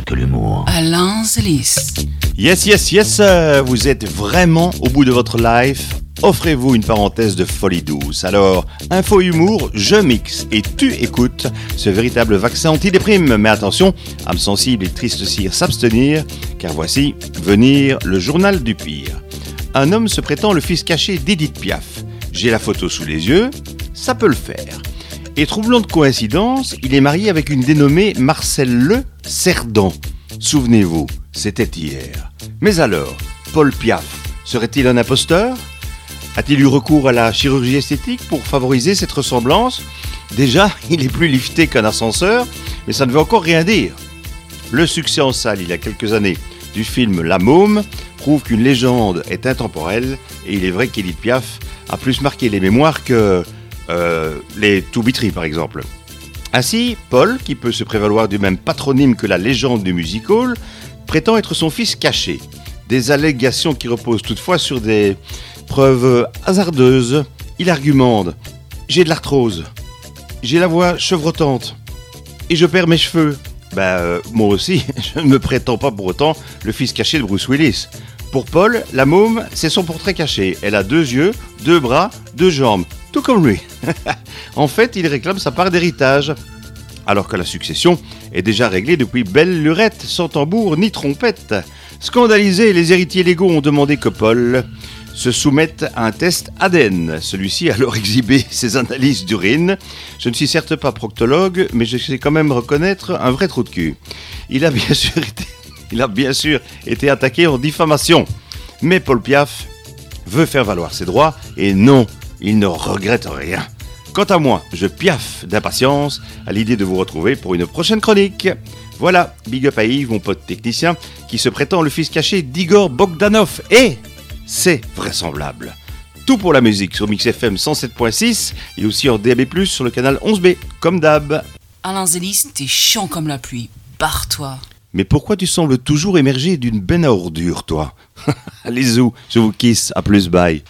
pas que l'humour. Alain Zélis. Yes, yes, yes, euh, vous êtes vraiment au bout de votre life. Offrez-vous une parenthèse de folie douce. Alors, info humour, je mixe et tu écoutes ce véritable vaccin antidéprime. Mais attention, âme sensible et triste cire s'abstenir, car voici venir le journal du pire. Un homme se prétend le fils caché d'Edith Piaf. J'ai la photo sous les yeux, ça peut le faire. Et troublante coïncidence, il est marié avec une dénommée Marcel Le Cerdan. Souvenez-vous, c'était hier. Mais alors, Paul Piaf serait-il un imposteur? A-t-il eu recours à la chirurgie esthétique pour favoriser cette ressemblance? Déjà, il est plus lifté qu'un ascenseur, mais ça ne veut encore rien dire. Le succès en salle il y a quelques années du film La Môme prouve qu'une légende est intemporelle et il est vrai qu'Edith Piaf a plus marqué les mémoires que euh, les Toubitry par exemple. Ainsi, Paul, qui peut se prévaloir du même patronyme que la légende du musical, prétend être son fils caché. Des allégations qui reposent toutefois sur des preuves hasardeuses. Il argumente J'ai de l'arthrose, j'ai la voix chevrotante, et je perds mes cheveux. Euh, moi aussi, je ne me prétends pas pour autant le fils caché de Bruce Willis. Pour Paul, la môme, c'est son portrait caché. Elle a deux yeux, deux bras, deux jambes, tout comme lui. en fait, il réclame sa part d'héritage. Alors que la succession est déjà réglée depuis belle lurette, sans tambour ni trompette. Scandalisés, les héritiers légaux ont demandé que Paul se soumette à un test ADN. Celui-ci a alors exhibé ses analyses d'urine. Je ne suis certes pas proctologue, mais je sais quand même reconnaître un vrai trou de cul. Il a bien sûr été, il a bien sûr été attaqué en diffamation. Mais Paul Piaf veut faire valoir ses droits et non, il ne regrette rien. Quant à moi, je piaffe d'impatience à l'idée de vous retrouver pour une prochaine chronique. Voilà, big up à Yves, mon pote technicien, qui se prétend le fils caché d'Igor Bogdanov. Et c'est vraisemblable. Tout pour la musique sur Mix FM 107.6 et aussi en DAB+, sur le canal 11B, comme d'hab. Alain Zélis, t'es chiant comme la pluie. Barre-toi. Mais pourquoi tu sembles toujours émerger d'une benne à ordures, toi? Allez-y, je vous kiss, à plus, bye.